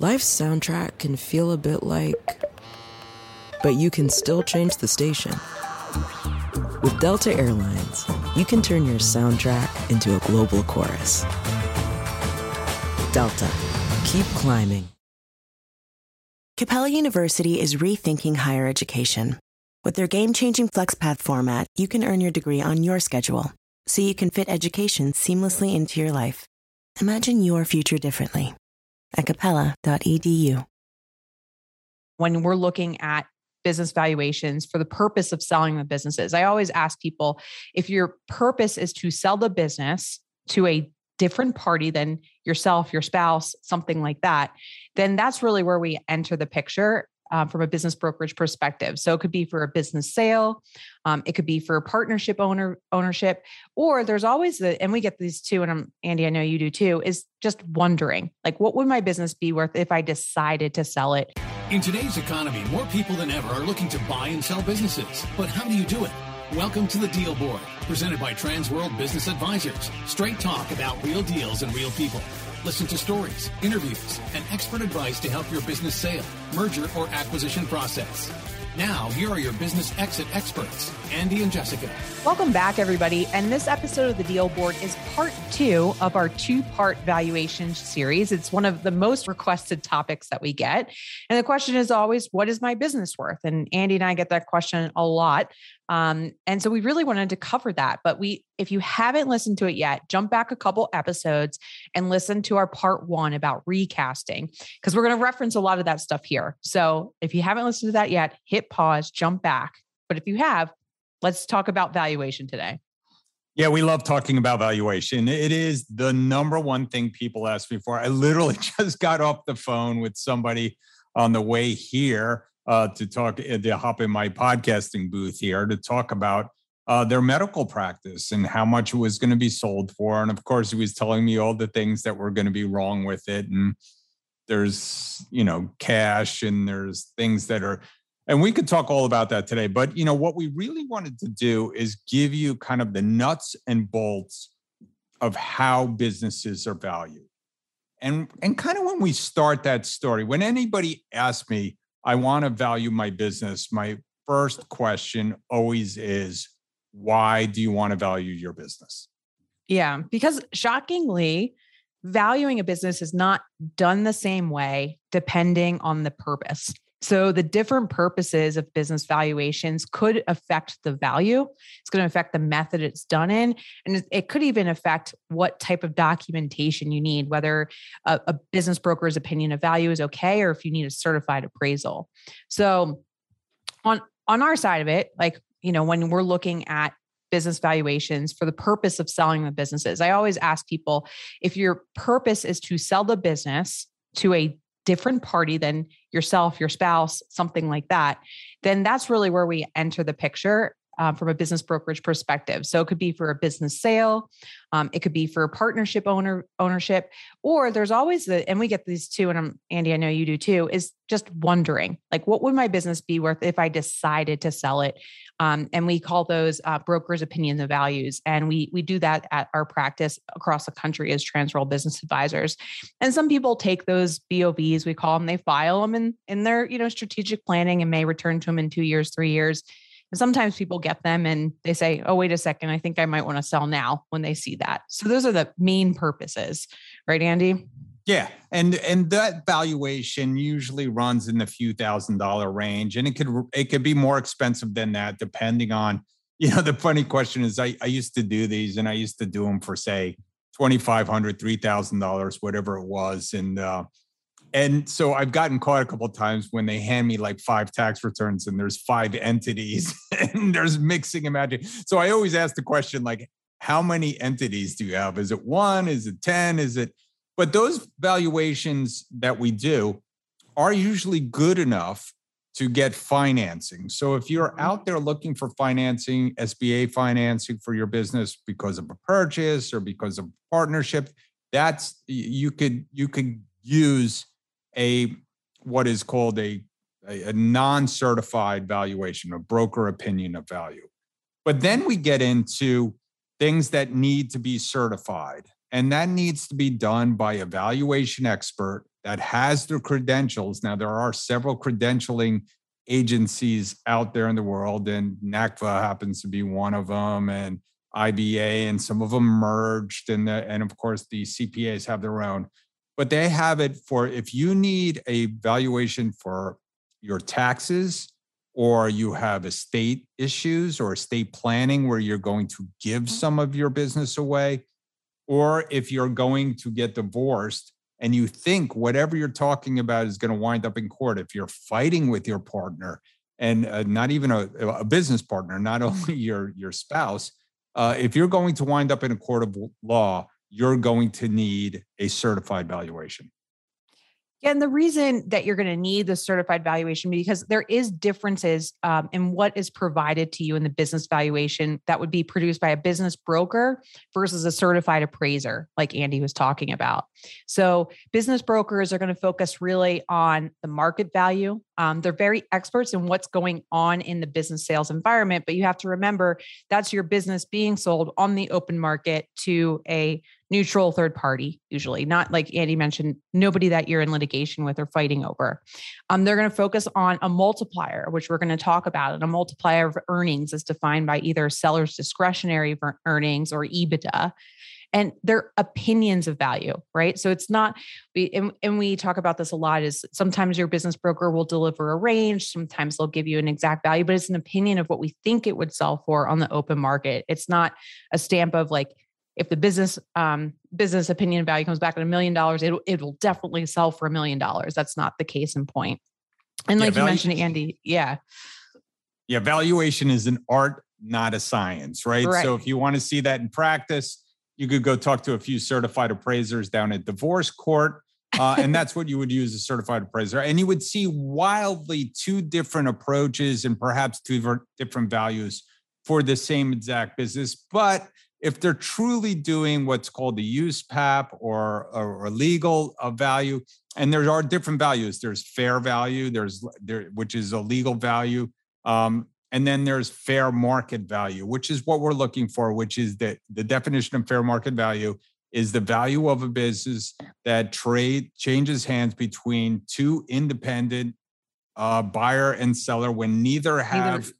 Life's soundtrack can feel a bit like. But you can still change the station. With Delta Airlines, you can turn your soundtrack into a global chorus. Delta, keep climbing. Capella University is rethinking higher education. With their game changing FlexPath format, you can earn your degree on your schedule, so you can fit education seamlessly into your life. Imagine your future differently at capella.edu. When we're looking at business valuations for the purpose of selling the businesses, I always ask people if your purpose is to sell the business to a different party than yourself, your spouse, something like that, then that's really where we enter the picture um, from a business brokerage perspective. So it could be for a business sale, um, it could be for a partnership owner ownership, or there's always the and we get these too. And I'm Andy, I know you do too. Is just wondering like, what would my business be worth if I decided to sell it? In today's economy, more people than ever are looking to buy and sell businesses. But how do you do it? Welcome to the Deal Board, presented by Transworld Business Advisors. Straight talk about real deals and real people. Listen to stories, interviews, and expert advice to help your business sale, merger, or acquisition process. Now, here are your business exit experts, Andy and Jessica. Welcome back, everybody. And this episode of the Deal Board is part two of our two part valuation series. It's one of the most requested topics that we get. And the question is always, what is my business worth? And Andy and I get that question a lot. Um, and so we really wanted to cover that. But we, if you haven't listened to it yet, jump back a couple episodes and listen to our part one about recasting, because we're going to reference a lot of that stuff here. So if you haven't listened to that yet, hit pause, jump back. But if you have, let's talk about valuation today. Yeah, we love talking about valuation. It is the number one thing people ask me for. I literally just got off the phone with somebody on the way here uh, to talk uh, to hop in my podcasting booth here to talk about uh, their medical practice and how much it was going to be sold for. And of course, he was telling me all the things that were going to be wrong with it. And there's, you know, cash and there's things that are, and we could talk all about that today. But, you know, what we really wanted to do is give you kind of the nuts and bolts of how businesses are valued. And, and kind of when we start that story, when anybody asks me, I want to value my business, my first question always is why do you want to value your business? Yeah, because shockingly, valuing a business is not done the same way depending on the purpose. So, the different purposes of business valuations could affect the value. It's going to affect the method it's done in. And it could even affect what type of documentation you need, whether a, a business broker's opinion of value is okay or if you need a certified appraisal. So, on, on our side of it, like, you know, when we're looking at business valuations for the purpose of selling the businesses, I always ask people if your purpose is to sell the business to a different party than yourself, your spouse, something like that, then that's really where we enter the picture um, from a business brokerage perspective. So it could be for a business sale, um, it could be for partnership owner ownership, or there's always the and we get these too. And I'm Andy, I know you do too. Is just wondering like what would my business be worth if I decided to sell it? Um, and we call those uh, brokers' opinions and values, and we we do that at our practice across the country as Transworld Business Advisors. And some people take those BOVs, we call them, they file them in in their you know strategic planning and may return to them in two years, three years and sometimes people get them and they say, oh, wait a second, I think I might want to sell now when they see that. So those are the main purposes, right, Andy? Yeah, and and that valuation usually runs in the few thousand dollar range, and it could it could be more expensive than that depending on. You know, the funny question is, I I used to do these, and I used to do them for say twenty five hundred, three thousand dollars, whatever it was, and uh, and so I've gotten caught a couple times when they hand me like five tax returns and there's five entities and there's mixing and matching. So I always ask the question like, how many entities do you have? Is it one? Is it 10? Is it, but those valuations that we do are usually good enough to get financing. So if you're mm-hmm. out there looking for financing, SBA financing for your business because of a purchase or because of partnership, that's you could you could use a what is called a, a, a non-certified valuation, a broker opinion of value. But then we get into things that need to be certified. And that needs to be done by a valuation expert that has the credentials. Now, there are several credentialing agencies out there in the world, and NACVA happens to be one of them, and IBA, and some of them merged, and the, and of course the CPAs have their own, but they have it for if you need a valuation for your taxes, or you have estate issues or estate planning where you're going to give mm-hmm. some of your business away, or if you're going to get divorced and you think whatever you're talking about is going to wind up in court, if you're fighting with your partner and uh, not even a, a, business partner, not only your, your spouse, uh, if you're going to wind up in a court of law, you're going to need a certified valuation. And the reason that you're going to need the certified valuation because there is differences um, in what is provided to you in the business valuation that would be produced by a business broker versus a certified appraiser, like Andy was talking about. So business brokers are going to focus really on the market value. Um, they're very experts in what's going on in the business sales environment, but you have to remember that's your business being sold on the open market to a neutral third party, usually, not like Andy mentioned, nobody that you're in litigation with or fighting over. Um, they're going to focus on a multiplier, which we're going to talk about. And a multiplier of earnings is defined by either seller's discretionary earnings or EBITDA. And their opinions of value, right? So it's not, we, and, and we talk about this a lot is sometimes your business broker will deliver a range, sometimes they'll give you an exact value, but it's an opinion of what we think it would sell for on the open market. It's not a stamp of like, if the business um, business opinion value comes back at a million dollars, it it will definitely sell for a million dollars. That's not the case in point. And like yeah, you mentioned, Andy, yeah, yeah, valuation is an art, not a science, right? right? So if you want to see that in practice, you could go talk to a few certified appraisers down at divorce court. Uh, and that's what you would use a certified appraiser. And you would see wildly two different approaches and perhaps two different values for the same exact business. But if they're truly doing what's called the USPAP or, or, or legal uh, value, and there are different values. There's fair value, there's there, which is a legal value, um, and then there's fair market value, which is what we're looking for. Which is that the definition of fair market value is the value of a business that trade changes hands between two independent uh, buyer and seller when neither have neither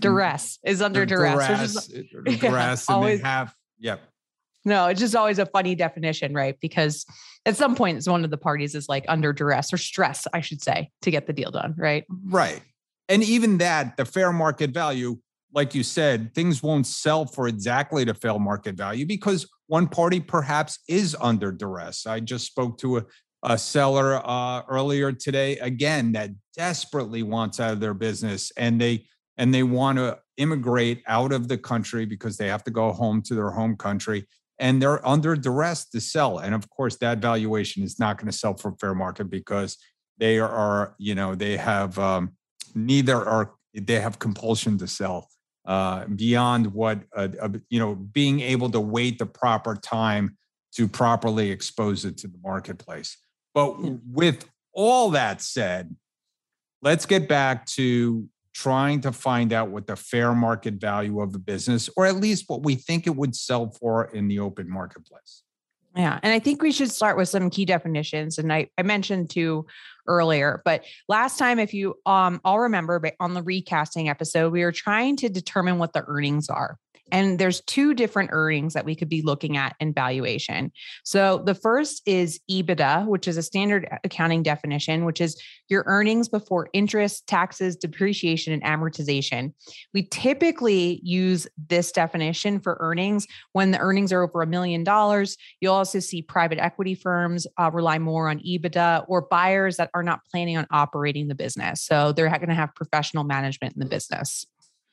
duress is under duress. Duress, is, duress yeah, and always, they have, yep. No, it's just always a funny definition, right? Because at some point, it's one of the parties is like under duress or stress, I should say, to get the deal done, right? Right. And even that, the fair market value, like you said, things won't sell for exactly the fair market value because one party perhaps is under duress. I just spoke to a, a seller uh, earlier today, again, that desperately wants out of their business and they and they want to immigrate out of the country because they have to go home to their home country and they're under duress to sell and of course that valuation is not going to sell for fair market because they are you know they have um, neither are they have compulsion to sell uh, beyond what uh, uh, you know being able to wait the proper time to properly expose it to the marketplace but with all that said let's get back to trying to find out what the fair market value of a business, or at least what we think it would sell for in the open marketplace. Yeah. And I think we should start with some key definitions. And I, I mentioned two earlier, but last time, if you um all remember on the recasting episode, we were trying to determine what the earnings are. And there's two different earnings that we could be looking at in valuation. So the first is EBITDA, which is a standard accounting definition, which is your earnings before interest, taxes, depreciation, and amortization. We typically use this definition for earnings when the earnings are over a million dollars. You'll also see private equity firms uh, rely more on EBITDA or buyers that are not planning on operating the business. So they're going to have professional management in the business.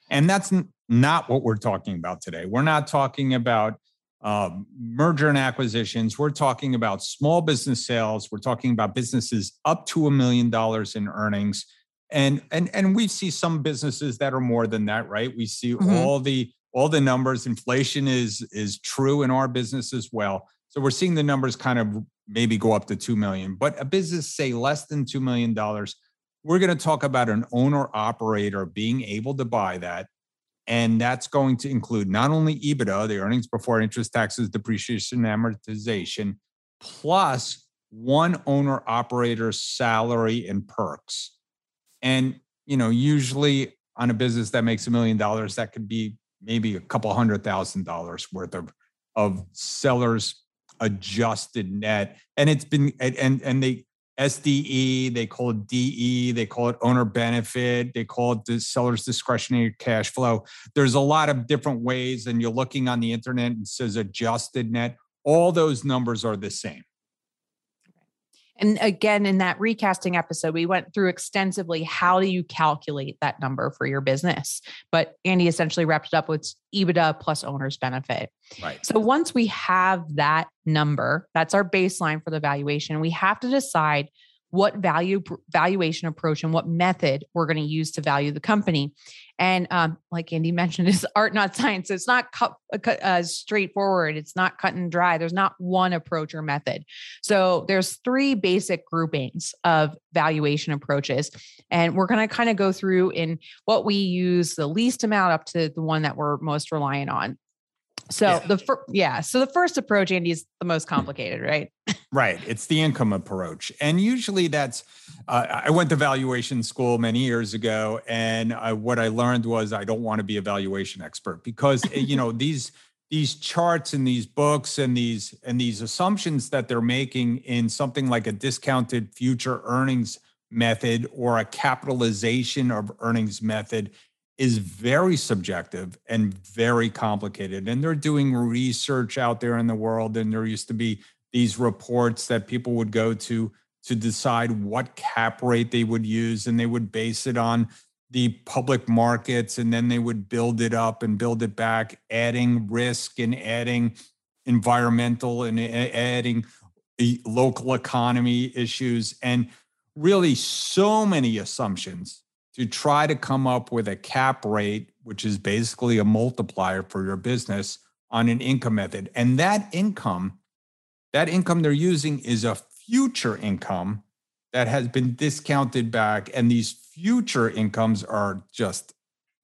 And that's not what we're talking about today. We're not talking about um, merger and acquisitions. We're talking about small business sales. We're talking about businesses up to a million dollars in earnings. And and and we see some businesses that are more than that, right? We see mm-hmm. all the all the numbers. Inflation is is true in our business as well. So we're seeing the numbers kind of maybe go up to 2 million, but a business say less than 2 million dollars, we're going to talk about an owner operator being able to buy that and that's going to include not only EBITDA, the earnings before interest, taxes, depreciation, amortization, plus one owner operator salary and perks. And, you know, usually on a business that makes a million dollars, that could be maybe a couple hundred thousand dollars worth of, of sellers adjusted net. And it's been, and, and they, SDE, they call it DE, they call it owner benefit, they call it the seller's discretionary cash flow. There's a lot of different ways, and you're looking on the internet and says adjusted net. All those numbers are the same. And again, in that recasting episode, we went through extensively how do you calculate that number for your business. But Andy essentially wrapped it up with EBITDA plus owner's benefit. Right. So once we have that number, that's our baseline for the valuation, we have to decide what value valuation approach and what method we're going to use to value the company. And um, like Andy mentioned, it's art, not science. It's not cut, uh, uh, straightforward. It's not cut and dry. There's not one approach or method. So there's three basic groupings of valuation approaches, and we're going to kind of go through in what we use the least amount up to the one that we're most reliant on. So yeah. the first, yeah. So the first approach, Andy, is the most complicated, right? right. It's the income approach, and usually that's. Uh, I went to valuation school many years ago, and I, what I learned was I don't want to be a valuation expert because eh, you know these these charts and these books and these and these assumptions that they're making in something like a discounted future earnings method or a capitalization of earnings method is very subjective and very complicated. And they're doing research out there in the world. And there used to be these reports that people would go to to decide what cap rate they would use. And they would base it on the public markets. And then they would build it up and build it back, adding risk and adding environmental and adding local economy issues. And really, so many assumptions to try to come up with a cap rate, which is basically a multiplier for your business on an income method. And that income, that income they're using is a future income that has been discounted back. And these future incomes are just,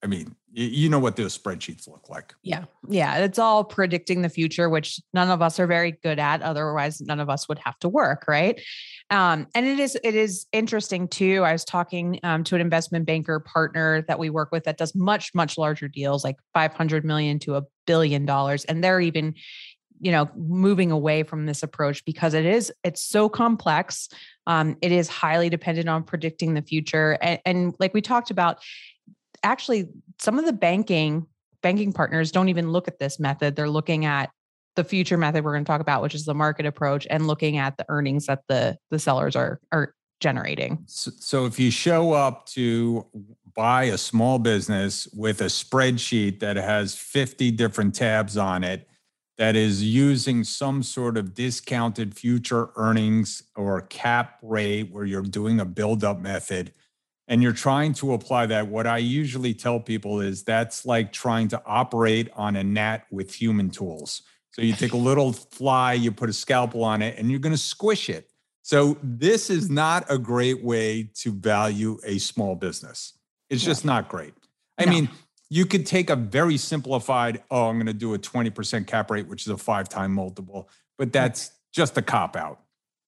I mean, you know what those spreadsheets look like. Yeah. Yeah. It's all predicting the future, which none of us are very good at. Otherwise, none of us would have to work. Right. Um, and it is, it is interesting too. I was talking um, to an investment banker partner that we work with that does much, much larger deals, like 500 million to a billion dollars. And they're even, you know, moving away from this approach because it is, it's so complex. Um, it is highly dependent on predicting the future. and, and like we talked about, actually some of the banking banking partners don't even look at this method. They're looking at the future method we're going to talk about, which is the market approach, and looking at the earnings that the the sellers are are generating. So, so if you show up to buy a small business with a spreadsheet that has 50 different tabs on it that is using some sort of discounted future earnings or cap rate where you're doing a build up method and you're trying to apply that, what I usually tell people is that's like trying to operate on a gnat with human tools. So you take a little fly, you put a scalpel on it, and you're going to squish it. So this is not a great way to value a small business. It's just not great. I no. mean, you could take a very simplified, oh, I'm going to do a 20% cap rate, which is a five time multiple, but that's just a cop out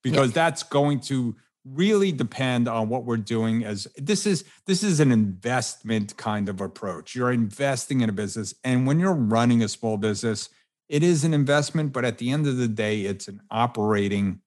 because that's going to really depend on what we're doing as this is this is an investment kind of approach. You're investing in a business and when you're running a small business it is an investment but at the end of the day it's an operating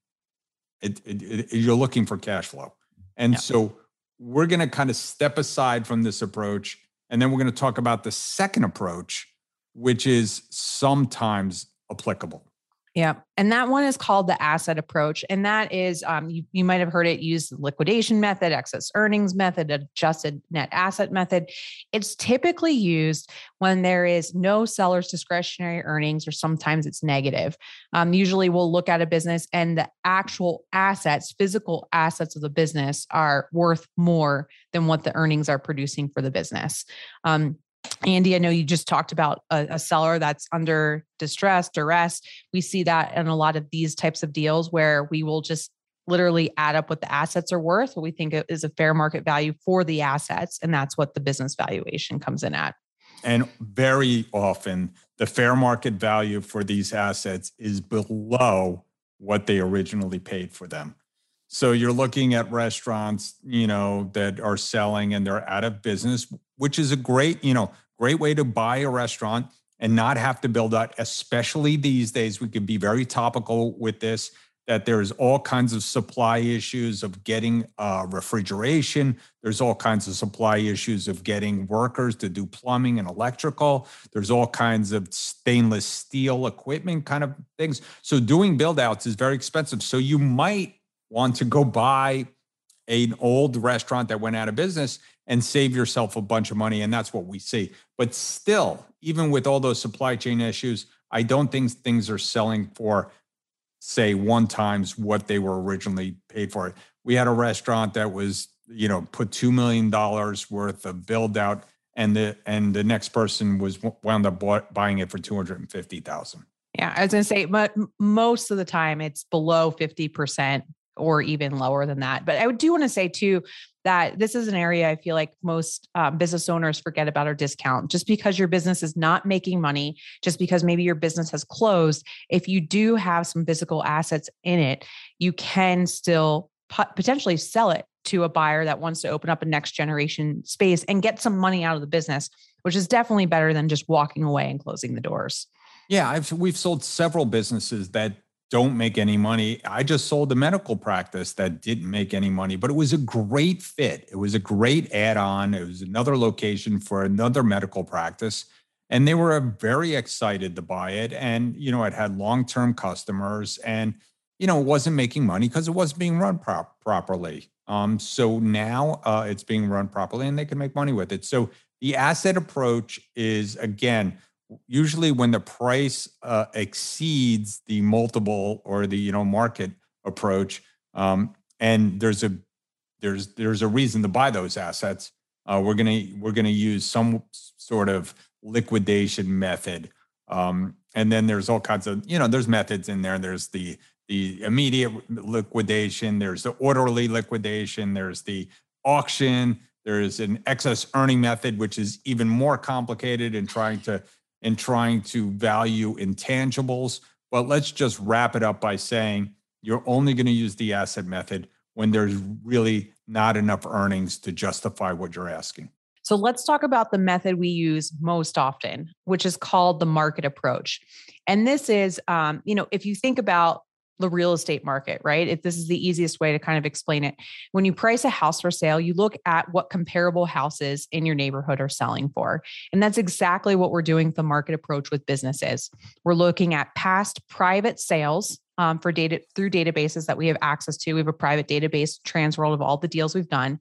it, it, it you're looking for cash flow. And yeah. so we're going to kind of step aside from this approach and then we're going to talk about the second approach which is sometimes applicable yeah. And that one is called the asset approach. And that is, um, you, you might have heard it used liquidation method, excess earnings method, adjusted net asset method. It's typically used when there is no seller's discretionary earnings, or sometimes it's negative. Um, usually we'll look at a business and the actual assets, physical assets of the business are worth more than what the earnings are producing for the business. Um, Andy, I know you just talked about a, a, seller that's under distress, duress. We see that in a lot of these types of deals where we will just literally add up what the assets are worth, what we think is a fair market value for the assets. And that's what the business valuation comes in at. And very often, the fair market value for these assets is below what they originally paid for them. So you're looking at restaurants, you know, that are selling and they're out of business, which is a great, you know, great way to buy a restaurant and not have to build out, especially these days. We can be very topical with this that there's all kinds of supply issues of getting uh, refrigeration. There's all kinds of supply issues of getting workers to do plumbing and electrical. There's all kinds of stainless steel equipment kind of things. So doing build outs is very expensive. So you might want to go buy an old restaurant that went out of business and save yourself a bunch of money. And that's what we see. But still, even with all those supply chain issues, I don't think things are selling for say one times what they were originally paid for. We had a restaurant that was, you know, put two million dollars worth of build out, and the and the next person was wound up bought, buying it for two hundred and fifty thousand. Yeah, I was going to say, but most of the time it's below fifty percent or even lower than that. But I do want to say too that this is an area I feel like most um, business owners forget about our discount. Just because your business is not making money, just because maybe your business has closed, if you do have some physical assets in it, you can still potentially sell it to a buyer that wants to open up a next generation space and get some money out of the business, which is definitely better than just walking away and closing the doors. Yeah, I've, we've sold several businesses that don't make any money. I just sold a medical practice that didn't make any money, but it was a great fit. It was a great add on. It was another location for another medical practice. And they were very excited to buy it. And, you know, it had long term customers and, you know, it wasn't making money because it wasn't being run prop- properly. Um, so now uh, it's being run properly and they can make money with it. So the asset approach is, again, usually when the price uh, exceeds the multiple or the you know market approach um, and there's a there's there's a reason to buy those assets uh, we're gonna we're gonna use some sort of liquidation method um, and then there's all kinds of you know there's methods in there. There's the the immediate liquidation there's the orderly liquidation there's the auction there's an excess earning method which is even more complicated in trying to and trying to value intangibles. But let's just wrap it up by saying you're only going to use the asset method when there's really not enough earnings to justify what you're asking. So let's talk about the method we use most often, which is called the market approach. And this is, um, you know, if you think about the real estate market, right? If this is the easiest way to kind of explain it. When you price a house for sale, you look at what comparable houses in your neighborhood are selling for. And that's exactly what we're doing the market approach with businesses. We're looking at past private sales um, for data through databases that we have access to. We have a private database, Transworld, of all the deals we've done.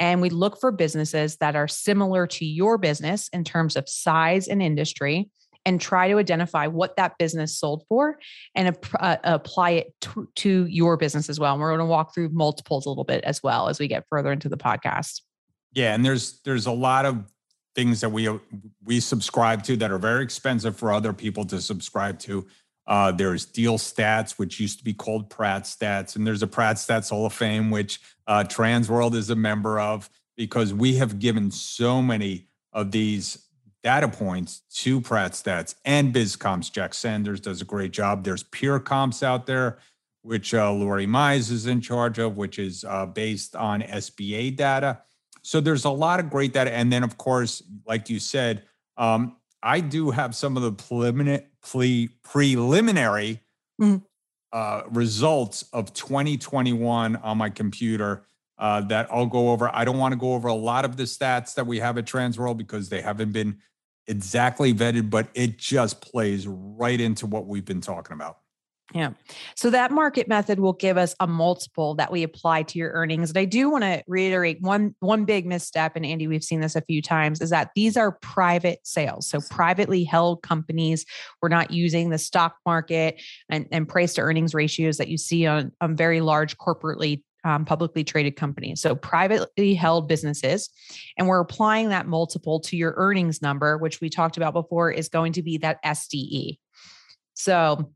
And we look for businesses that are similar to your business in terms of size and industry and try to identify what that business sold for and uh, apply it to, to your business as well. And we're going to walk through multiples a little bit as well as we get further into the podcast. Yeah, and there's there's a lot of things that we we subscribe to that are very expensive for other people to subscribe to. Uh, there's Deal Stats, which used to be called Pratt Stats, and there's a Pratt Stats Hall of Fame, which uh, Transworld is a member of, because we have given so many of these data points to Pratt Stats and BizComps. Jack Sanders does a great job. There's Pure Comps out there, which uh, Lori Mize is in charge of, which is uh, based on SBA data. So there's a lot of great data. And then, of course, like you said, um, I do have some of the preliminary, pre- preliminary mm-hmm. uh, results of 2021 on my computer uh, that I'll go over. I don't want to go over a lot of the stats that we have at Transworld because they haven't been exactly vetted, but it just plays right into what we've been talking about. Yeah. So that market method will give us a multiple that we apply to your earnings. And I do want to reiterate one one big misstep and Andy we've seen this a few times is that these are private sales. So privately held companies we're not using the stock market and, and price to earnings ratios that you see on, on very large corporately um, publicly traded companies. So privately held businesses. And we're applying that multiple to your earnings number, which we talked about before is going to be that SDE. So,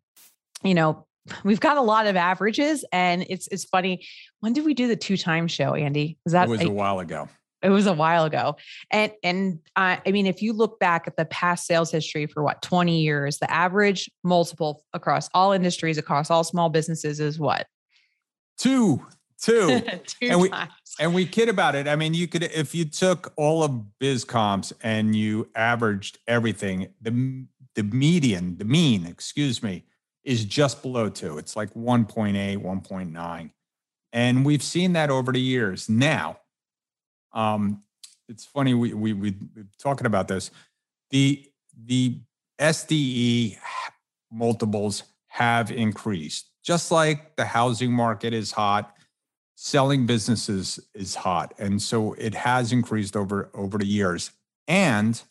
you know, we've got a lot of averages and it's it's funny. When did we do the two time show, Andy? Is that it was a while ago. it was a while ago. And and uh, I mean, if you look back at the past sales history for what 20 years, the average multiple across all industries, across all small businesses is what? Two. Two. Two and we, times. And we kid about it. I mean, you could if you took all of biz comps and you averaged everything, the the median, the mean, excuse me, is just below two. It's like 1.8, 1.9. And we've seen that over the years. Now, um, it's funny, we, we, we, we're talking about this. The, the SDE multiples have increased, just like the housing market is hot selling businesses is hot and so it has increased over over the years and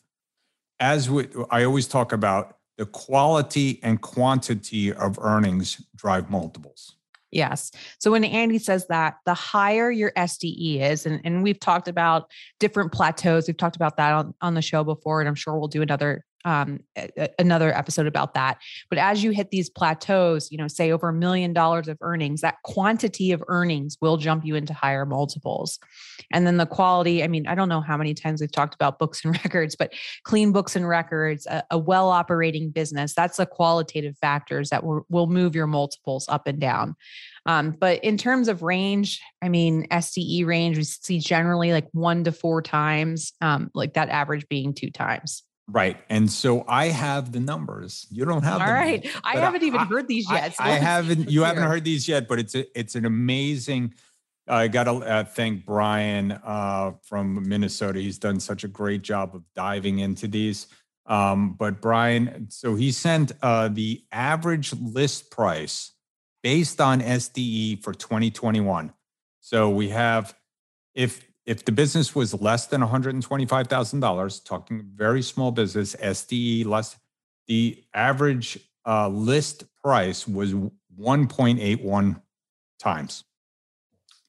as we, i always talk about the quality and quantity of earnings drive multiples Yes. So when Andy says that, the higher your SDE is, and, and we've talked about different plateaus, we've talked about that on, on the show before, and I'm sure we'll do another um, another episode about that. But as you hit these plateaus, you know, say over a million dollars of earnings, that quantity of earnings will jump you into higher multiples. And then the quality, I mean, I don't know how many times we've talked about books and records, but clean books and records, a, a well operating business, that's the qualitative factors that will, will move your multiples up and down. Um, but in terms of range, I mean, SDE range, we see generally like one to four times, um, like that average being two times. Right. And so I have the numbers. You don't have All right. Numbers, I haven't I, even heard these yet. So I, I haven't, you haven't heard these yet, but it's a, it's an amazing, I got to uh, thank Brian uh, from Minnesota. He's done such a great job of diving into these. Um, but Brian, so he sent uh, the average list price based on SDE for 2021. So we have, if if the business was less than $125,000, talking very small business, SDE less, the average uh, list price was 1.81 times.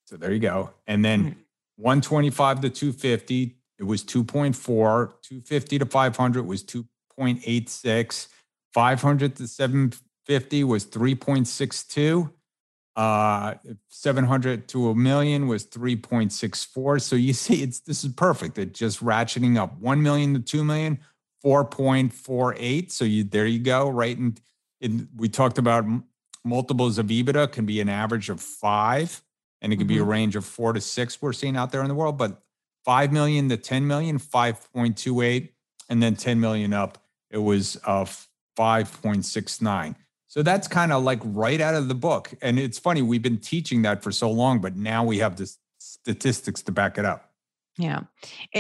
So there you go. And then mm-hmm. 125 to 250, it was 2.4. 250 to 500 was 2.86. 500 to 750 was 3.62 uh 700 to a million was 3.64 so you see it's this is perfect. It just ratcheting up. 1 million to 2 million 4.48 so you there you go right? And in, we talked about multiples of ebitda can be an average of 5 and it can mm-hmm. be a mm-hmm. range of 4 to 6 we're seeing out there in the world but 5 million to 10 million 5.28 and then 10 million up it was uh 5.69 so that's kind of like right out of the book. And it's funny, we've been teaching that for so long, but now we have the statistics to back it up. Yeah.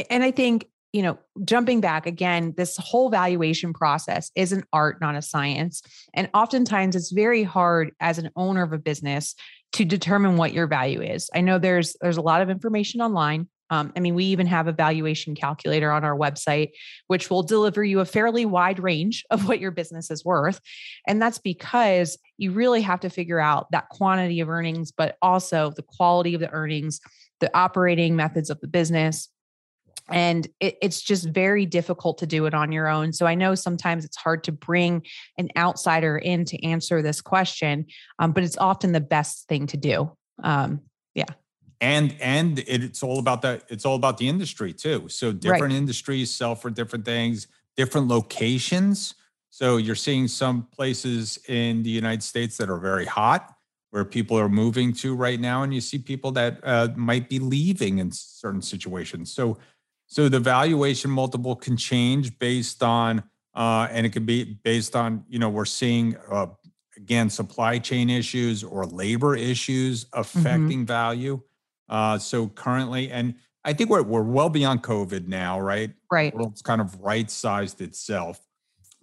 And I think, you know, jumping back again, this whole valuation process is an art, not a science. And oftentimes it's very hard as an owner of a business to determine what your value is. I know there's there's a lot of information online um, I mean, we even have a valuation calculator on our website, which will deliver you a fairly wide range of what your business is worth. And that's because you really have to figure out that quantity of earnings, but also the quality of the earnings, the operating methods of the business. And it, it's just very difficult to do it on your own. So I know sometimes it's hard to bring an outsider in to answer this question, um, but it's often the best thing to do. Um, yeah and and it's all about the it's all about the industry too so different right. industries sell for different things different locations so you're seeing some places in the united states that are very hot where people are moving to right now and you see people that uh, might be leaving in certain situations so so the valuation multiple can change based on uh, and it can be based on you know we're seeing uh, again supply chain issues or labor issues mm-hmm. affecting mm-hmm. value uh, so currently, and I think we're we're well beyond COVID now, right? Right. It's kind of right sized itself.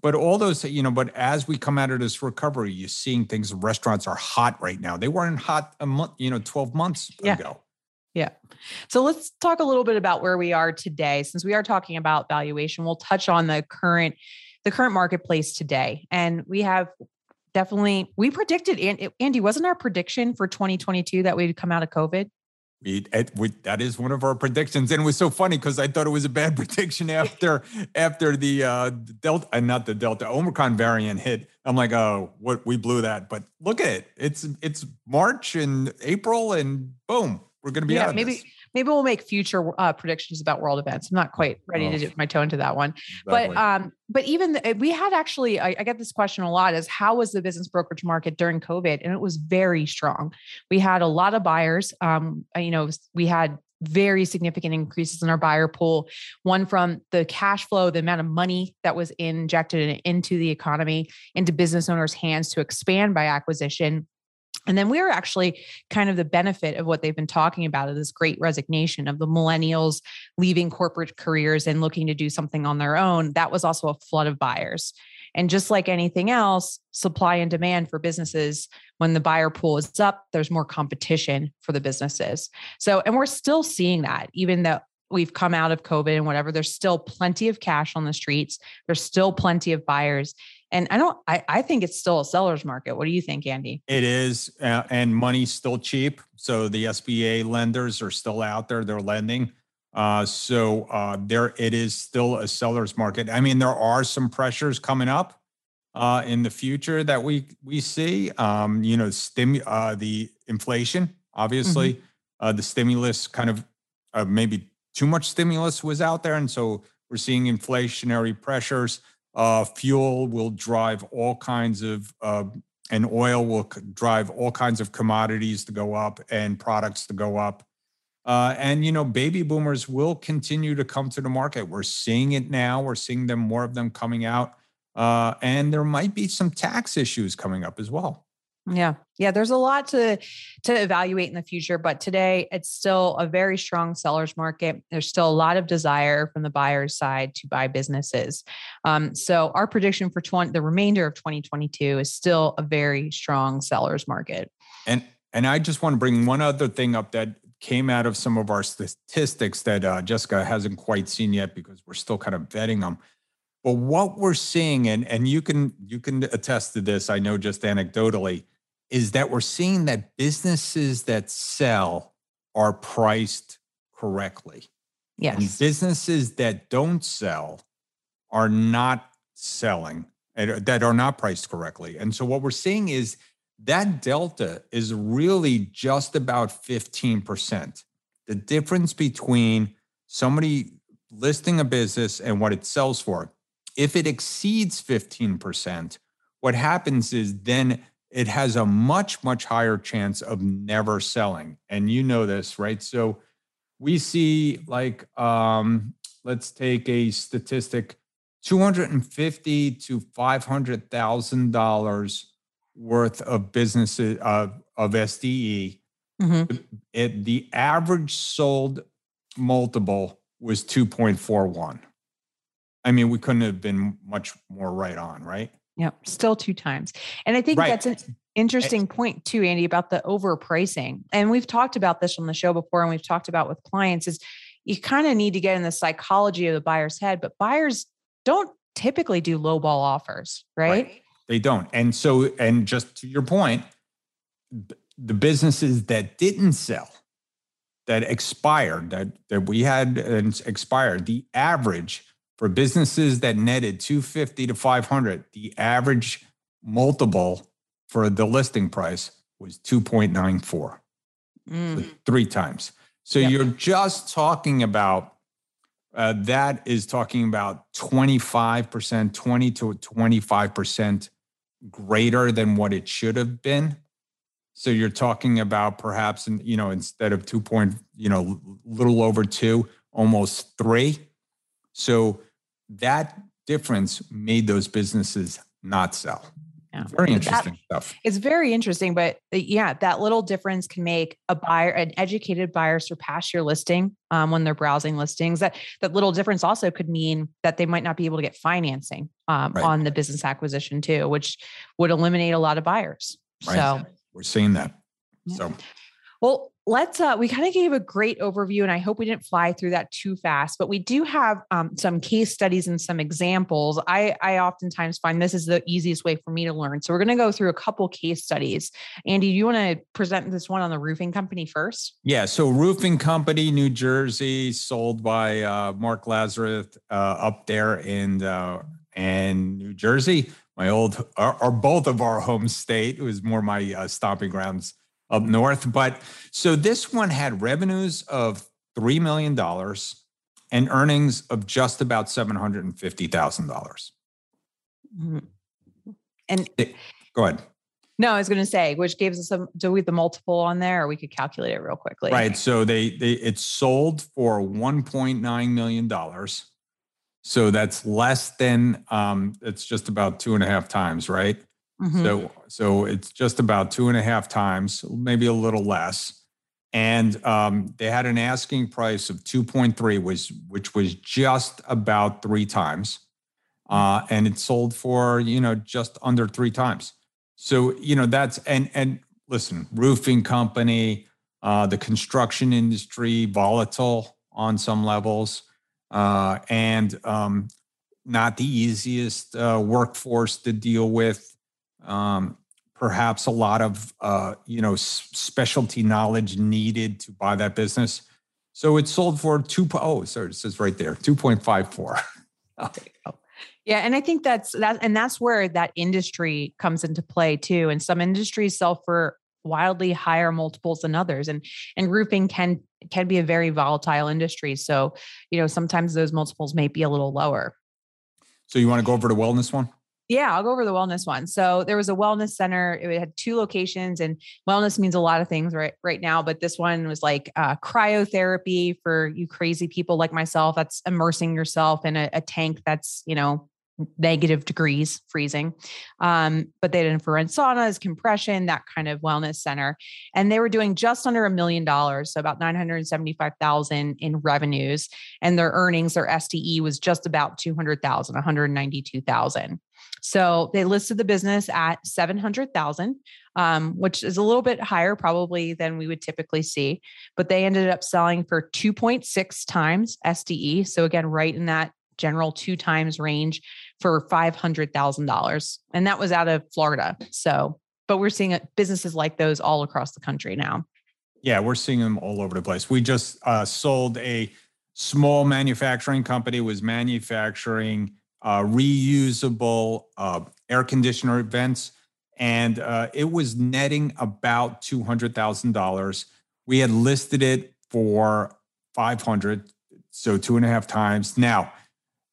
But all those, you know, but as we come out of this recovery, you're seeing things. Restaurants are hot right now. They weren't hot a month, you know, 12 months yeah. ago. Yeah. So let's talk a little bit about where we are today. Since we are talking about valuation, we'll touch on the current the current marketplace today. And we have definitely we predicted Andy, wasn't our prediction for 2022 that we'd come out of COVID? We, we, that is one of our predictions, and it was so funny because I thought it was a bad prediction after after the uh, Delta, uh, not the Delta Omicron variant hit. I'm like, oh, what we blew that. But look at it; it's it's March and April, and boom, we're going to be yeah, out. maybe this. Maybe we'll make future uh, predictions about world events. I'm not quite ready oh. to dip my toe into that one, exactly. but um, but even the, we had actually, I, I, get this question a lot: is how was the business brokerage market during COVID? And it was very strong. We had a lot of buyers. Um, you know, we had very significant increases in our buyer pool. One from the cash flow, the amount of money that was injected into the economy, into business owners' hands to expand by acquisition. And then we are actually kind of the benefit of what they've been talking about of this great resignation of the millennials leaving corporate careers and looking to do something on their own. That was also a flood of buyers. And just like anything else, supply and demand for businesses, when the buyer pool is up, there's more competition for the businesses. So, and we're still seeing that, even though we've come out of COVID and whatever, there's still plenty of cash on the streets. There's still plenty of buyers. And I don't, I, I think it's still a seller's market. What do you think, Andy? It is. Uh, and money's still cheap. So the SBA lenders are still out there, they're lending. Uh, so uh, there, it is still a seller's market. I mean, there are some pressures coming up uh, in the future that we we see. Um, you know, stim uh, the inflation, obviously, mm-hmm. uh, the stimulus kind of uh, maybe too much stimulus was out there, and so we're seeing inflationary pressures. Uh, fuel will drive all kinds of, uh, and oil will drive all kinds of commodities to go up and products to go up. Uh, and you know, baby boomers will continue to come to the market. We're seeing it now. We're seeing them more of them coming out, uh, and there might be some tax issues coming up as well. Yeah. Yeah, there's a lot to to evaluate in the future, but today it's still a very strong sellers market. There's still a lot of desire from the buyer's side to buy businesses. Um, so our prediction for 20, the remainder of 2022 is still a very strong sellers market. And and I just want to bring one other thing up that came out of some of our statistics that uh, Jessica hasn't quite seen yet because we're still kind of vetting them. But what we're seeing, and and you can you can attest to this, I know just anecdotally, is that we're seeing that businesses that sell are priced correctly. Yes. And businesses that don't sell are not selling uh, that are not priced correctly. And so what we're seeing is that delta is really just about 15%. The difference between somebody listing a business and what it sells for. If it exceeds 15%, what happens is then it has a much, much higher chance of never selling. And you know this, right? So we see like um, let's take a statistic 250 to 500 thousand dollars worth of businesses uh, of SDE, mm-hmm. it, the average sold multiple was 2.41. I mean, we couldn't have been much more right on, right? Yep, still two times. And I think right. that's an eh interesting point too, Andy, about the overpricing. And we've talked about this on the show before, and we've talked about with clients is you kind of need to get in the psychology of the buyer's head, but buyers don't typically do low ball offers, right? right. They don't. And so, and just to your point, the businesses that didn't sell, that expired, that, that we had uh, expired, the average for businesses that netted 250 to 500, the average multiple for the listing price was 2.94, mm. so three times. So yep. you're just talking about uh, that is talking about 25%, 20 to 25% greater than what it should have been. So you're talking about perhaps, you know, instead of two point, you know, little over two, almost three. So that difference made those businesses not sell. Yeah. Very interesting that, stuff. It's very interesting, but uh, yeah, that little difference can make a buyer, an educated buyer, surpass your listing um, when they're browsing listings. That that little difference also could mean that they might not be able to get financing um, right. on the business acquisition too, which would eliminate a lot of buyers. Right. So we're seeing that. Yeah. So well, let's uh we kind of gave a great overview and i hope we didn't fly through that too fast but we do have um, some case studies and some examples. I i oftentimes find this is the easiest way for me to learn. So we're going to go through a couple case studies. Andy do you want to present this one on the roofing company first? Yeah so roofing company new jersey sold by uh, mark lazarus uh, up there in uh, in new jersey. My old or, or both of our home state it was more my uh, stomping grounds up north. But so this one had revenues of $3 million and earnings of just about $750,000. Mhm. And Go ahead. no, I was going to say, which gives us some, do we the multiple on there or we could calculate it real quickly? Right. So they they it sold for 1.9 million dollars. So that's less than um it's just about two and a half times, right? Mhm. So so it's just about two and a half times, maybe a little less. And um, they had an asking price of 2.3, was which was just about three times. Uh, and it sold for, you know, just under three times. So, you know, that's and and listen, roofing company, uh, the construction industry, volatile on some levels, uh, and um, not the easiest uh, workforce to deal with. Um, perhaps a lot of uh, you know specialty knowledge needed to buy that business. So it sold for two. Oh, sorry, it says right there, two point five four. Yeah, and I think that's that, and that's where that industry comes into play too. And some industries sell for wildly higher multiples than others, and and roofing can can be a very volatile industry. So you know sometimes those multiples may be a little lower. So you want to go over the wellness one? Yeah, I'll go over the wellness one. So there was a wellness center. It had two locations, and wellness means a lot of things right right now. But this one was like uh, cryotherapy for you crazy people like myself. That's immersing yourself in a, a tank that's you know negative degrees freezing um, but they had infrared saunas compression that kind of wellness center and they were doing just under a million dollars so about 975000 in revenues and their earnings their sde was just about 200000 192000 so they listed the business at 700,000, um, which is a little bit higher probably than we would typically see, but they ended up selling for 2.6 times SDE. So again, right in that general two times range for $500,000. And that was out of Florida. So, but we're seeing businesses like those all across the country now. Yeah, we're seeing them all over the place. We just uh, sold a small manufacturing company was manufacturing uh, reusable uh, air conditioner vents, and uh, it was netting about two hundred thousand dollars. We had listed it for five hundred, so two and a half times. Now,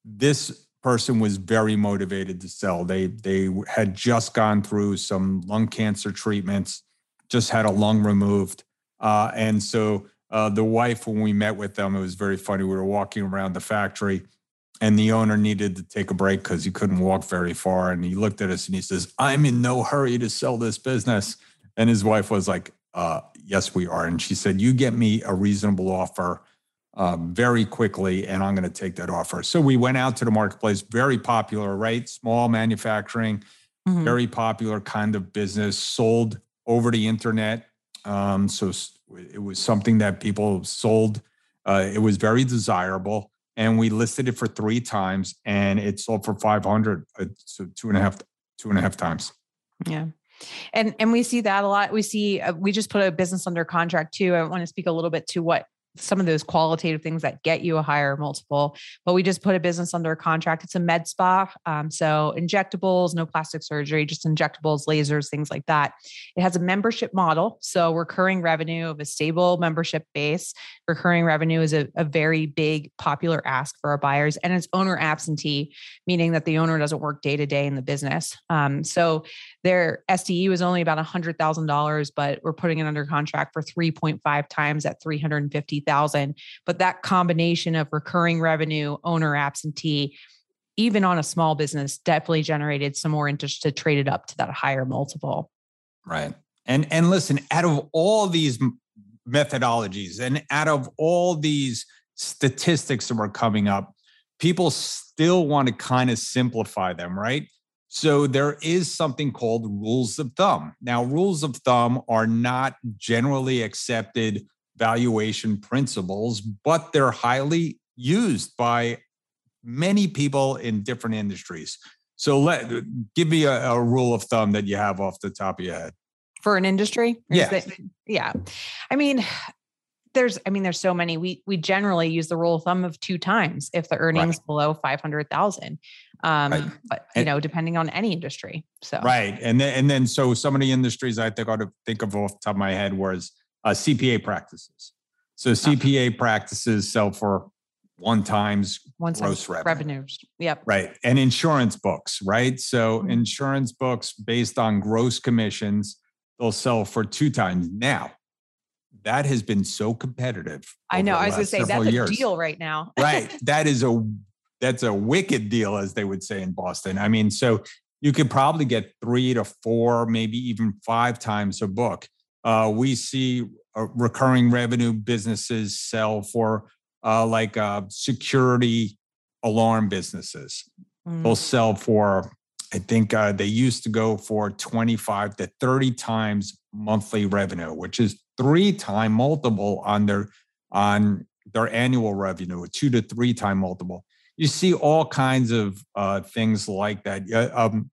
this person was very motivated to sell. They they had just gone through some lung cancer treatments, just had a lung removed. Uh, and so uh, the wife, when we met with them, it was very funny. We were walking around the factory, and the owner needed to take a break because he couldn't walk very far. And he looked at us and he says, "I'm in no hurry to sell this business." And his wife was like, uh, "Yes, we are." And she said, "You get me a reasonable offer." Uh, very quickly, and I'm going to take that offer. So we went out to the marketplace, very popular, right? Small manufacturing, Mhm. very popular kind of business, sold over the internet. Um, so it was something that people sold. Uh, it was very desirable, and we listed it for three times, and it sold for five hundred. Uh, so two and a half, two and a half times. Yeah. And and we see that a lot. We see uh, we just put a business under contract too. I want to speak a little bit to what some of those qualitative things that get you a higher multiple. But we just put a business under a contract. It's a med spa, um, so injectables, no plastic surgery, just injectables, lasers, things like that. It has a membership model, so recurring revenue of a stable membership base. Recurring revenue is a, a very big popular ask for our buyers, and it's owner absentee, meaning that the owner doesn't work day to day in the business. Um, so their SDE was only about $100,000, but we're putting it under contract for 3.5 times at 350,000. But that combination of recurring revenue, owner absentee, even on a small business, definitely generated some more interest to trade it up to that higher multiple. Right. And and listen, out of all these methodologies and out of all these statistics that were coming up, people still want to kind of simplify them, right? So there is something called rules of thumb. Now, rules of thumb are not generally accepted valuation principles, but they're highly used by many people in different industries. So let give me a, a rule of thumb that you have off the top of your head. for an industry Yeah. that- yeah i mean there's i mean there's so many we we generally use the rule of thumb of two times if the earnings below 500000 um Right. but you And- know depending on any industry so Right. And then and then so some of the industries I think I ought to think of off the top of my head was uh, CPA practices. So CPA practices sell for one times One gross revenue. revenues. Yep. Right. And insurance books, right? So Mhm. insurance books based on gross commissions, they'll sell for two times. Now, that has been so competitive. I know. I was going to say that's a years. deal right now. right. That is a that's a wicked deal, as they would say in Boston. I mean, so you could probably get three to four, maybe even five times a book. Uh, we see uh, recurring revenue businesses sell for uh, like uh, security alarm businesses. Mm. They'll sell for, I think uh, they used to go for 25 to 30 times monthly revenue, which is three time multiple on their on their annual revenue, a two to three time multiple. You see all kinds of uh, things like that. Um,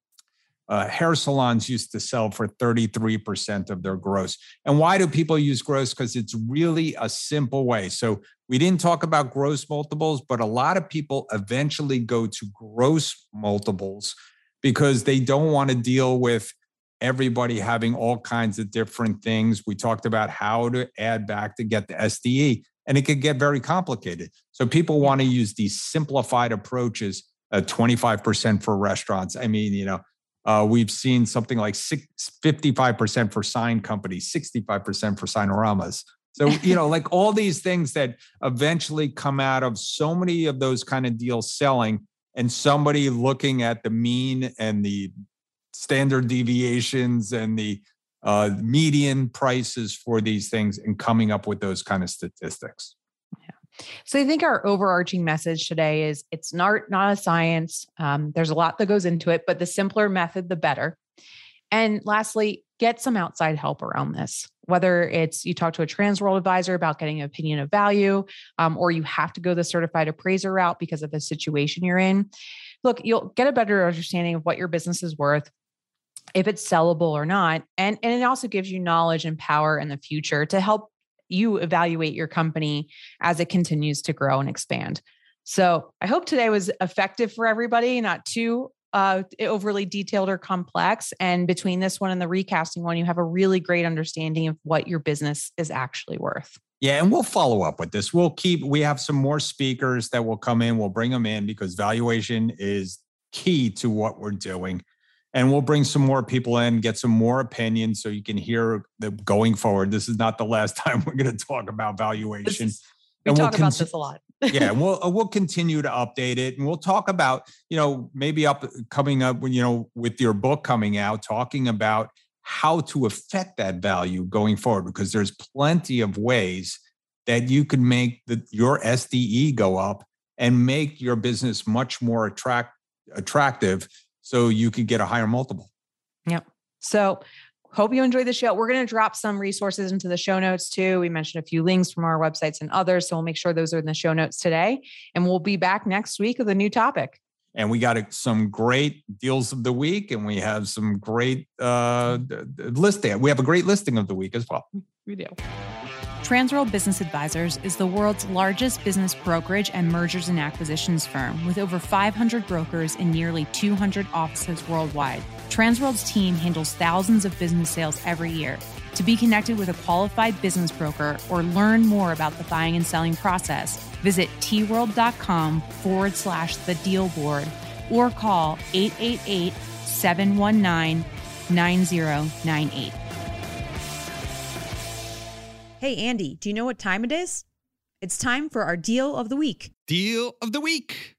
uh, hair salons used to sell for 33% of their gross. And why do people use gross? Because it's really a simple way. So we didn't talk about gross multiples, but a lot of people eventually go to gross multiples because they don't want to deal with everybody having all kinds of different things. We talked about how to add back to get the SDE, and it could get very complicated. So people want to use these simplified approaches. Uh, 25% for restaurants. I mean, you know, uh, we've seen something like six, 55% for sign companies, 65% for Signaramas. So, you know, like all these things that eventually come out of so many of those kind of deals selling and somebody looking at the mean and the standard deviations and the uh, median prices for these things and coming up with those kind of statistics. So I think our overarching message today is it's art, not a science. Um, there's a lot that goes into it, but the simpler method, the better. And lastly, get some outside help around this. Whether it's you talk to a Transworld advisor about getting an opinion of value, um, or you have to go the certified appraiser route because of the situation you're in. Look, you'll get a better understanding of what your business is worth, if it's sellable or not, and and it also gives you knowledge and power in the future to help you evaluate your company as it continues to grow and expand. So I hope today was effective for everybody, not too uh, overly detailed or complex. And between this one and the recasting one, you have a really great understanding of what your business is actually worth. Yeah, and we'll follow up with this. We'll keep, we have some more speakers that will come in. We'll bring them in because valuation is key to what we're doing. And we'll bring some more people in, get some more opinions so you can hear the going forward. This is not the last time we're going to talk about valuation. Is, we And we'll talk about conti- this a lot. yeah, we'll uh, we'll continue to update it, and we'll talk about you know maybe up coming up when you know with your book coming out, talking about how to affect that value going forward because there's plenty of ways that you can make the, your SDE go up and make your business much more attract attractive, so you could get a higher multiple. Yep. So hope you enjoyed the show. We're going to drop some resources into the show notes too. We mentioned a few links from our websites and others. So we'll make sure those are in the show notes today. And we'll be back next week with a new topic. and we got some great deals of the week and we have some great uh listing we have a great listing of the week as well We do. Transworld Business Advisors is the world's largest business brokerage and mergers and acquisitions firm with over 500 brokers in nearly 200 offices worldwide. Transworld's team handles thousands of business sales every year. To be connected with a qualified business broker or learn more about the buying and selling process, visit tworld.com forward slash the deal board or call 888 719 9098. Hey, Andy, do you know what time it is? It's time for our deal of the week. Deal of the week.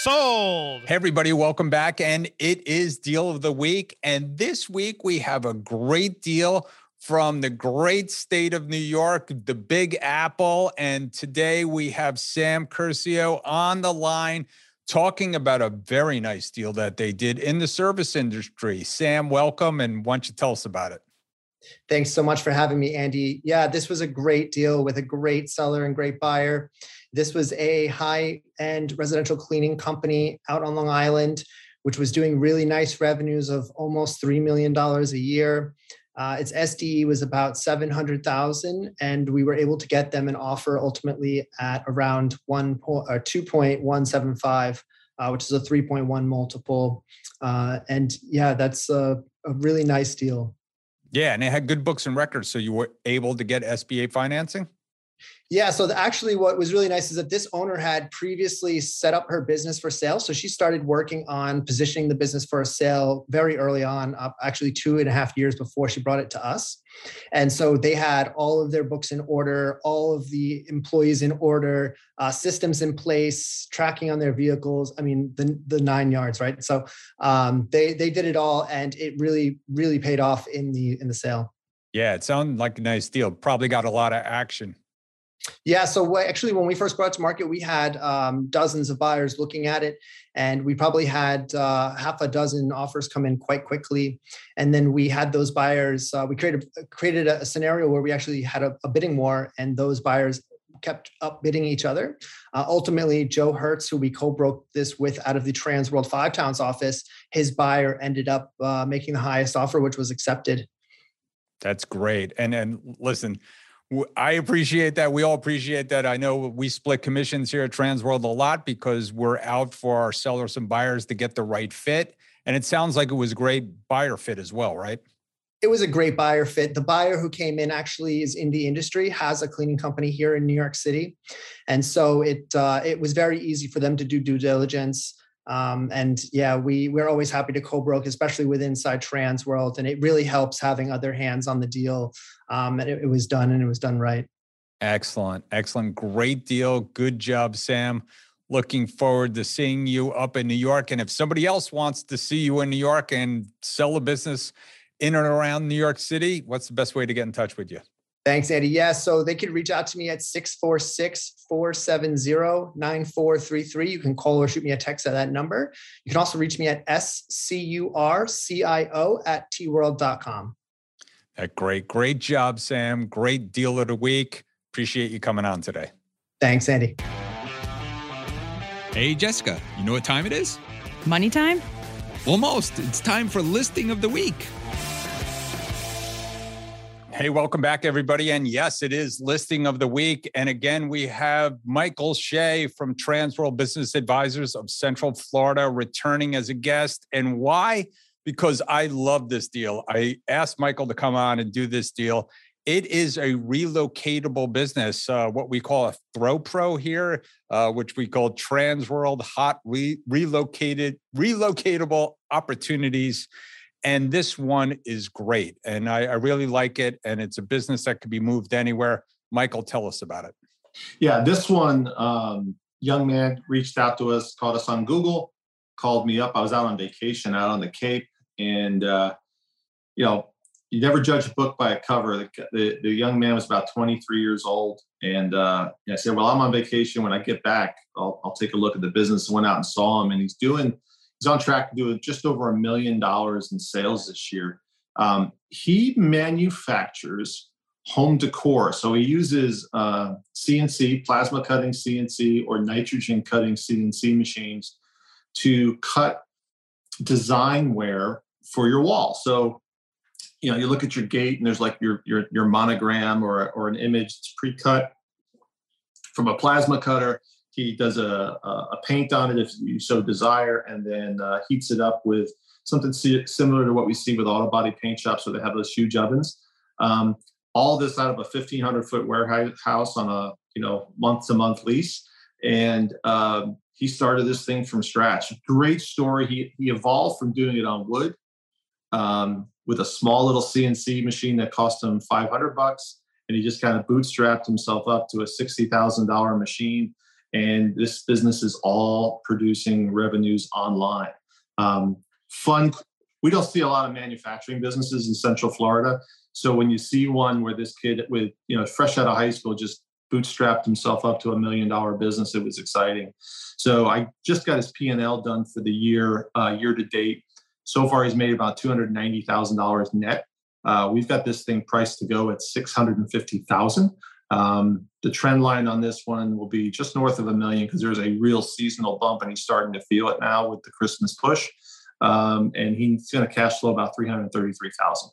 Sold. hey everybody welcome back and it is deal of the week and this week we have a great deal from the great state of new york the big apple and today we have sam curcio on the line talking about a very nice deal that they did in the service industry sam welcome and why don't you tell us about it Thanks so much for having me, Andy. Yeah, this was a great deal with a great seller and great buyer. This was a high end residential cleaning company out on Long Island, which was doing really nice revenues of almost $3 million a year. Uh, its SDE was about 700,000, and we were able to get them an offer ultimately at around one point or 2.175, uh, which is a 3.1 multiple. Uh, and yeah, that's a, a really nice deal. Yeah and it had good books and records so you were able to get sba financing Yeah. So the, actually, what was really nice is that this owner had previously set up her business for sale. So she started working on positioning the business for a sale very early on, uh, actually two and a half years before she brought it to us. And so they had all of their books in order, all of the employees in order, uh, systems in place, tracking on their vehicles. I mean, the the nine yards, right? So um, they they did it all, and it really really paid off in the in the sale. Yeah, it sounded like a nice deal. Probably got a lot of action. Yeah. So actually, when we first brought it to market, we had um, dozens of buyers looking at it, and we probably had uh, half a dozen offers come in quite quickly. And then we had those buyers. Uh, we created created a, scenario where we actually had a, a, bidding war, and those buyers kept up bidding each other. Uh, ultimately, Joe Hertz, who we co-broke this with out of the Transworld Five Towns office, his buyer ended up uh, making the highest offer, which was accepted. That's great. And and listen, I appreciate that. We all appreciate that. I know we split commissions here at Transworld a lot because we're out for our sellers and buyers to get the right fit. And it sounds like it was a great buyer fit as well, right? It was a great buyer fit. The buyer who came in actually is in the industry, has a cleaning company here in New York City, and so it uh, it was very easy for them to do due diligence. Um, and yeah, we we're always happy to co-broke, especially with inside Transworld, and it really helps having other hands on the deal. Um, and it, it was done, and it was done right. Excellent, excellent, great deal. Good job, Sam. Looking forward to seeing you up in New York. And if somebody else wants to see you in New York and sell a business in and around New York City, what's the best way to get in touch with you? Thanks, Andy. Yeah, so they could reach out to me at 646 470 9433. You can call or shoot me a text at that number. You can also reach me at scurcio at tworld.com. That great, great job, Sam. Great deal of the week. Appreciate you coming on today. Thanks, Andy. Hey, Jessica, you know what time it is? Money time? Almost. It's time for listing of the week. Hey, welcome back, everybody. And yes, it is listing of the week. And again, we have Michael Shea from Transworld Business Advisors of Central Florida returning as a guest. And why? Because I love this deal. I asked Michael to come on and do this deal. It is a relocatable business, uh, what we call a throw pro here, uh, which we call Transworld Hot re- Relocated Relocatable Opportunities and this one is great. And I, I really like it. And it's a business that could be moved anywhere. Michael, tell us about it. Yeah, this one, um, young man reached out to us, called us on Google, called me up. I was out on vacation out on the Cape. And, uh, you know, you never judge a book by a cover. The, the, the young man was about 23 years old. And uh, I said, Well, I'm on vacation. When I get back, I'll, I'll take a look at the business. Went out and saw him, and he's doing he's on track to do just over a million dollars in sales this year. Um, he manufactures home decor. So he uses uh, CNC, plasma cutting CNC, or nitrogen cutting CNC machines to cut design wear for your wall. So, you know, you look at your gate and there's like your your, your monogram or, or an image that's pre-cut from a plasma cutter he does a, a paint on it if you so desire, and then uh, heats it up with something similar to what we see with auto body paint shops, where they have those huge ovens. Um, all this out of a 1,500 foot warehouse on a you know month to month lease, and um, he started this thing from scratch. Great story. He he evolved from doing it on wood um, with a small little CNC machine that cost him 500 bucks, and he just kind of bootstrapped himself up to a sixty thousand dollar machine and this business is all producing revenues online. Um, fun. We don't see a lot of manufacturing businesses in Central Florida. So when you see one where this kid with you know fresh out of high school just bootstrapped himself up to a million dollar business, it was exciting. So I just got his P and L done for the year uh, year to date. So far, he's made about two hundred ninety thousand dollars net. Uh, we've got this thing priced to go at six hundred and fifty thousand. Um, the trend line on this one will be just north of a million because there's a real seasonal bump, and he's starting to feel it now with the Christmas push. Um, and he's going to cash flow about three hundred thirty-three thousand.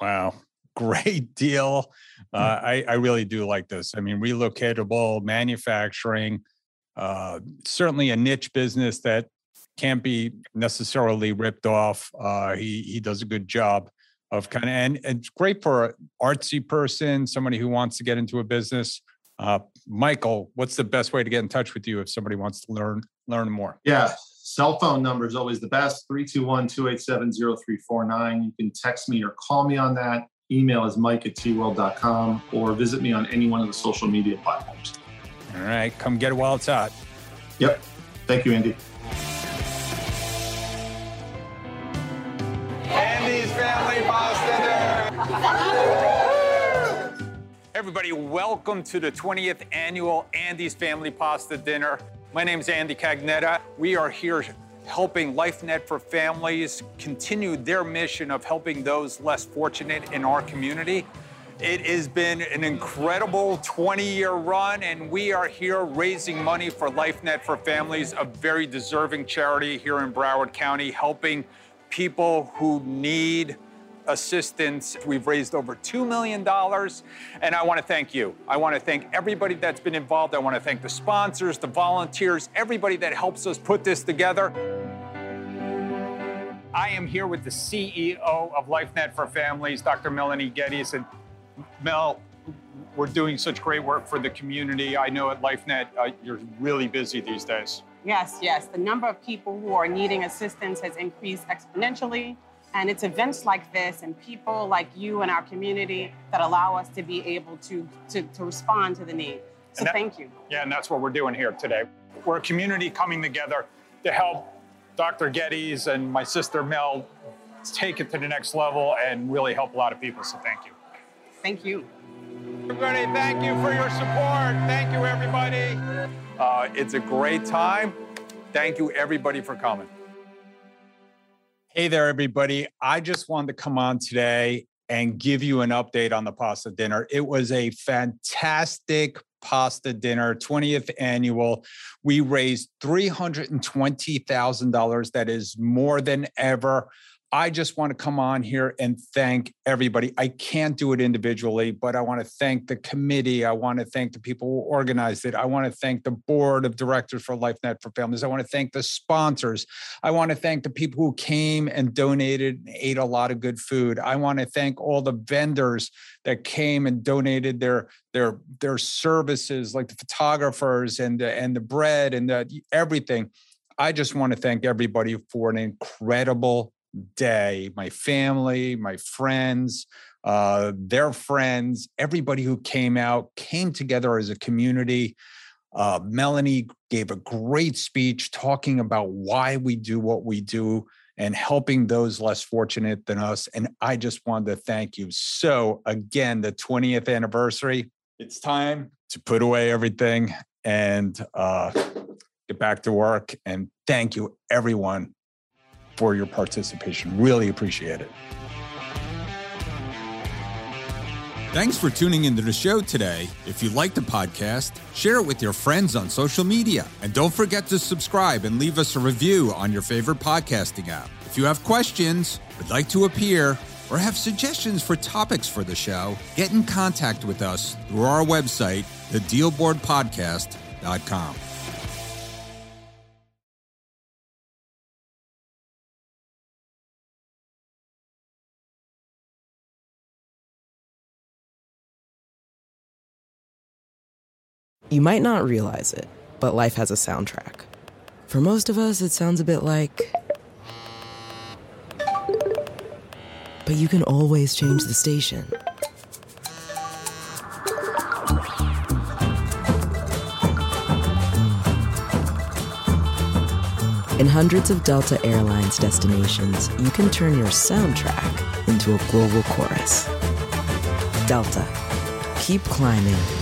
Wow, great deal! Uh, hmm. I, I really do like this. I mean, relocatable manufacturing, uh, certainly a niche business that can't be necessarily ripped off. Uh, he he does a good job of kind of and, and it's great for an artsy person, somebody who wants to get into a business. Uh, Michael, what's the best way to get in touch with you if somebody wants to learn learn more? Yeah, cell phone number is always the best 321 287 0349. You can text me or call me on that. Email is mike at tworld.com or visit me on any one of the social media platforms. All right, come get it while it's hot. Yep. Thank you, Andy. Andy's Family Pasta Dinner. Everybody, welcome to the 20th annual Andy's Family Pasta Dinner. My name is Andy Cagnetta. We are here helping LifeNet for Families continue their mission of helping those less fortunate in our community. It has been an incredible 20 year run, and we are here raising money for LifeNet for Families, a very deserving charity here in Broward County, helping people who need assistance. We've raised over $2 million, and I want to thank you. I want to thank everybody that's been involved. I want to thank the sponsors, the volunteers, everybody that helps us put this together. I am here with the CEO of LifeNet for Families, Dr. Melanie Geddes. And Mel, we're doing such great work for the community. I know at LifeNet, uh, you're really busy these days. Yes, yes. The number of people who are needing assistance has increased exponentially. And it's events like this and people like you in our community that allow us to be able to, to, to respond to the need. So that, thank you. Yeah, and that's what we're doing here today. We're a community coming together to help Dr. Geddes and my sister Mel take it to the next level and really help a lot of people. So thank you. Thank you. Everybody, thank you for your support. Thank you, everybody. Uh, it's a great time. Thank you, everybody, for coming. Hey there, everybody. I just wanted to come on today and give you an update on the pasta dinner. It was a fantastic pasta dinner, 20th annual. We raised $320,000. That is more than ever. I just want to come on here and thank everybody. I can't do it individually, but I want to thank the committee. I want to thank the people who organized it. I want to thank the board of directors for LifeNet for Families. I want to thank the sponsors. I want to thank the people who came and donated and ate a lot of good food. I want to thank all the vendors that came and donated their their their services, like the photographers and the, and the bread and the everything. I just want to thank everybody for an incredible day my family my friends uh, their friends everybody who came out came together as a community. Uh, melanie gave a great speech talking about why we do what we do and helping those less fortunate than us and i just wanted to thank you. So again the 20th anniversary it's time to put away everything and uh, get back to work and thank you everyone for your participation. Really appreciate it. Thanks for tuning into the show today. If you like the podcast, share it with your friends on social media. And don't forget to subscribe and leave us a review on your favorite podcasting app. If you have questions, would like to appear, or have suggestions for topics for the show, get in contact with us through our website, thedealboardpodcast.com. You might not realize it, but life has a soundtrack. For most of us, it sounds a bit like. But you can always change the station. In hundreds of Delta Airlines destinations, you can turn your soundtrack into a global chorus. Delta. Keep climbing.